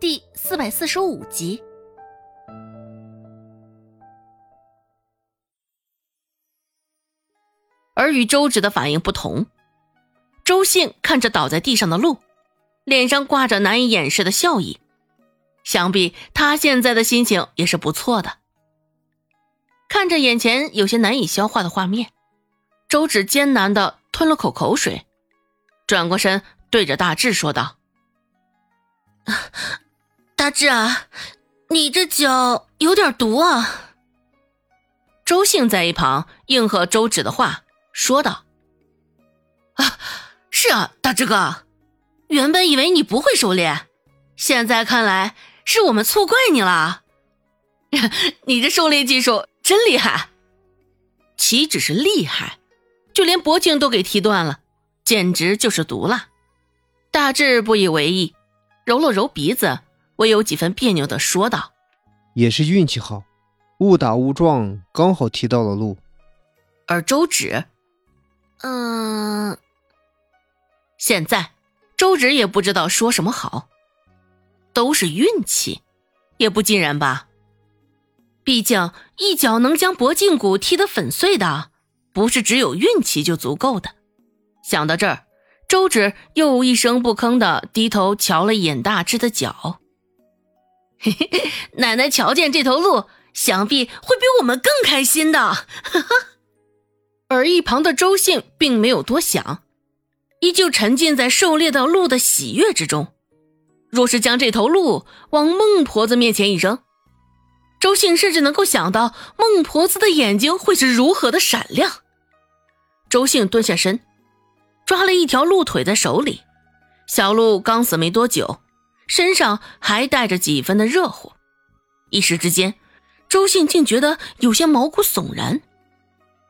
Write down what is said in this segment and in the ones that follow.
第四百四十五集。而与周芷的反应不同，周信看着倒在地上的鹿，脸上挂着难以掩饰的笑意，想必他现在的心情也是不错的。看着眼前有些难以消化的画面，周芷艰难的吞了口口水，转过身对着大志说道：“大志啊，你这酒有点毒啊。”周兴在一旁应和周芷的话。说道：“啊，是啊，大志哥，原本以为你不会狩猎，现在看来是我们错怪你了。你这狩猎技术真厉害，岂止是厉害，就连脖颈都给踢断了，简直就是毒辣。”大志不以为意，揉了揉鼻子，唯有几分别扭的说道：“也是运气好，误打误撞，刚好踢到了路。”而周芷。嗯，现在周芷也不知道说什么好，都是运气，也不尽然吧。毕竟一脚能将脖颈骨踢得粉碎的，不是只有运气就足够的。想到这儿，周芷又一声不吭的低头瞧了一眼大志的脚。嘿嘿，奶奶瞧见这头鹿，想必会比我们更开心的。哈哈。而一旁的周信并没有多想，依旧沉浸在狩猎到鹿的喜悦之中。若是将这头鹿往孟婆子面前一扔，周信甚至能够想到孟婆子的眼睛会是如何的闪亮。周信蹲下身，抓了一条鹿腿在手里。小鹿刚死没多久，身上还带着几分的热乎，一时之间，周信竟觉得有些毛骨悚然。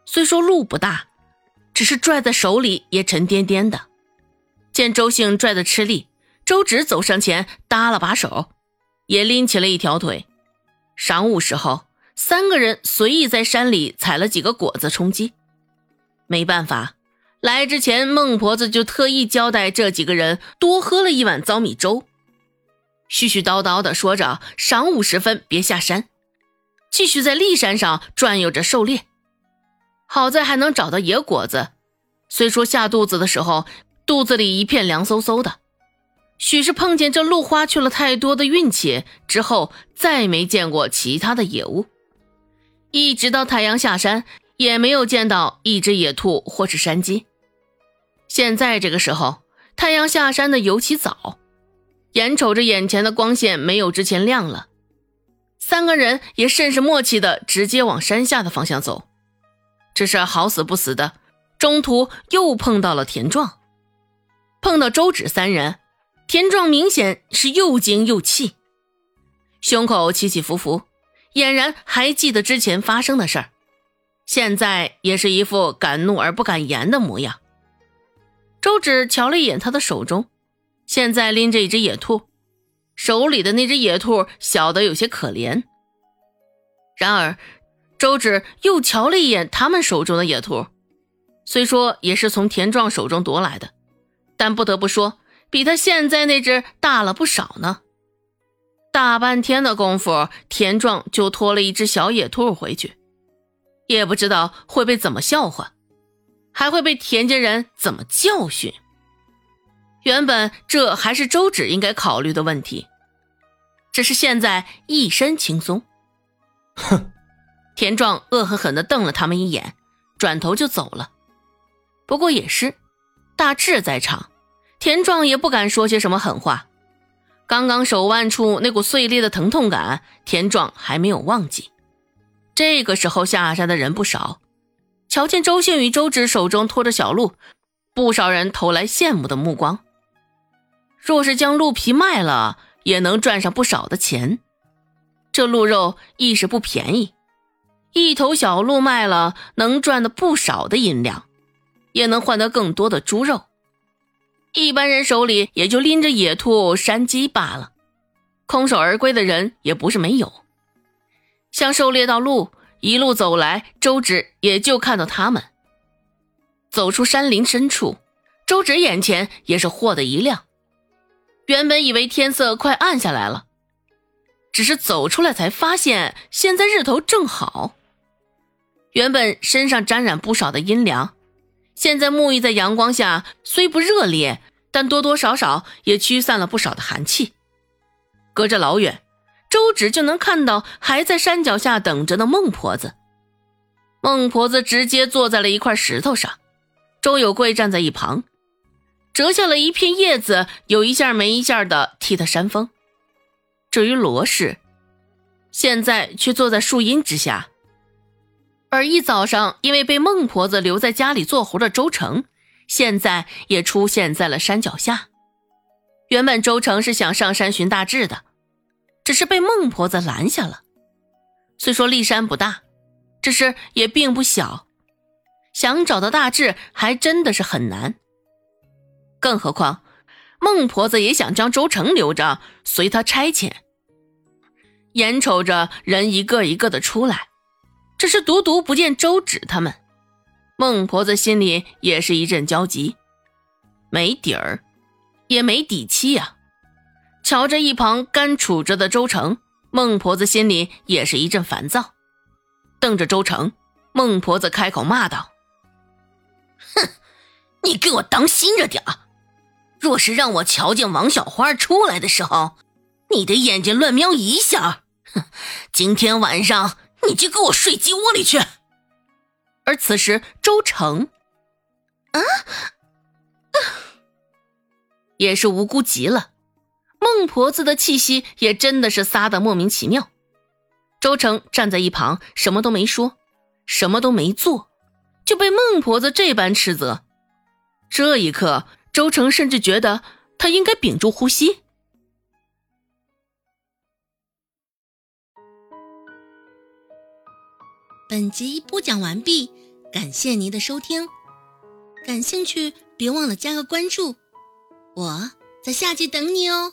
虽说路不大，只是拽在手里也沉甸甸的。见周兴拽的吃力，周芷走上前搭了把手，也拎起了一条腿。晌午时候，三个人随意在山里采了几个果子充饥。没办法，来之前孟婆子就特意交代这几个人多喝了一碗糟米粥。絮絮叨叨的说着，晌午时分别下山，继续在骊山上转悠着狩猎。好在还能找到野果子，虽说下肚子的时候肚子里一片凉飕飕的，许是碰见这鹿花去了太多的运气，之后再没见过其他的野物，一直到太阳下山也没有见到一只野兔或是山鸡。现在这个时候，太阳下山的尤其早，眼瞅着眼前的光线没有之前亮了，三个人也甚是默契的直接往山下的方向走。只是好死不死的，中途又碰到了田壮，碰到周芷三人，田壮明显是又惊又气，胸口起起伏伏，俨然还记得之前发生的事儿，现在也是一副敢怒而不敢言的模样。周芷瞧了一眼他的手中，现在拎着一只野兔，手里的那只野兔小得有些可怜，然而。周芷又瞧了一眼他们手中的野兔，虽说也是从田壮手中夺来的，但不得不说，比他现在那只大了不少呢。大半天的功夫，田壮就拖了一只小野兔回去，也不知道会被怎么笑话，还会被田家人怎么教训。原本这还是周芷应该考虑的问题，只是现在一身轻松，哼。田壮恶狠狠地瞪了他们一眼，转头就走了。不过也是，大志在场，田壮也不敢说些什么狠话。刚刚手腕处那股碎裂的疼痛感，田壮还没有忘记。这个时候下山的人不少，瞧见周兴与周芷手中拖着小鹿，不少人投来羡慕的目光。若是将鹿皮卖了，也能赚上不少的钱。这鹿肉亦是不便宜。一头小鹿卖了，能赚的不少的银两，也能换得更多的猪肉。一般人手里也就拎着野兔、山鸡罢了，空手而归的人也不是没有。像狩猎到鹿，一路走来，周芷也就看到他们走出山林深处，周芷眼前也是豁的一亮。原本以为天色快暗下来了，只是走出来才发现，现在日头正好。原本身上沾染不少的阴凉，现在沐浴在阳光下，虽不热烈，但多多少少也驱散了不少的寒气。隔着老远，周芷就能看到还在山脚下等着的孟婆子。孟婆子直接坐在了一块石头上，周有贵站在一旁，折下了一片叶子，有一下没一下的替他扇风。至于罗氏，现在却坐在树荫之下。而一早上因为被孟婆子留在家里做活的周成，现在也出现在了山脚下。原本周成是想上山寻大志的，只是被孟婆子拦下了。虽说骊山不大，只是也并不小，想找到大志还真的是很难。更何况，孟婆子也想将周成留着，随他差遣。眼瞅着人一个一个的出来。只是独独不见周芷他们，孟婆子心里也是一阵焦急，没底儿，也没底气呀。瞧着一旁干杵着的周成，孟婆子心里也是一阵烦躁，瞪着周成，孟婆子开口骂道：“哼，你给我当心着点若是让我瞧见王小花出来的时候，你的眼睛乱瞄一下，哼，今天晚上。”你就给我睡鸡窝里去！而此时，周成啊，也是无辜极了。孟婆子的气息也真的是撒的莫名其妙。周成站在一旁，什么都没说，什么都没做，就被孟婆子这般斥责。这一刻，周成甚至觉得他应该屏住呼吸。本集播讲完毕，感谢您的收听。感兴趣，别忘了加个关注，我在下集等你哦。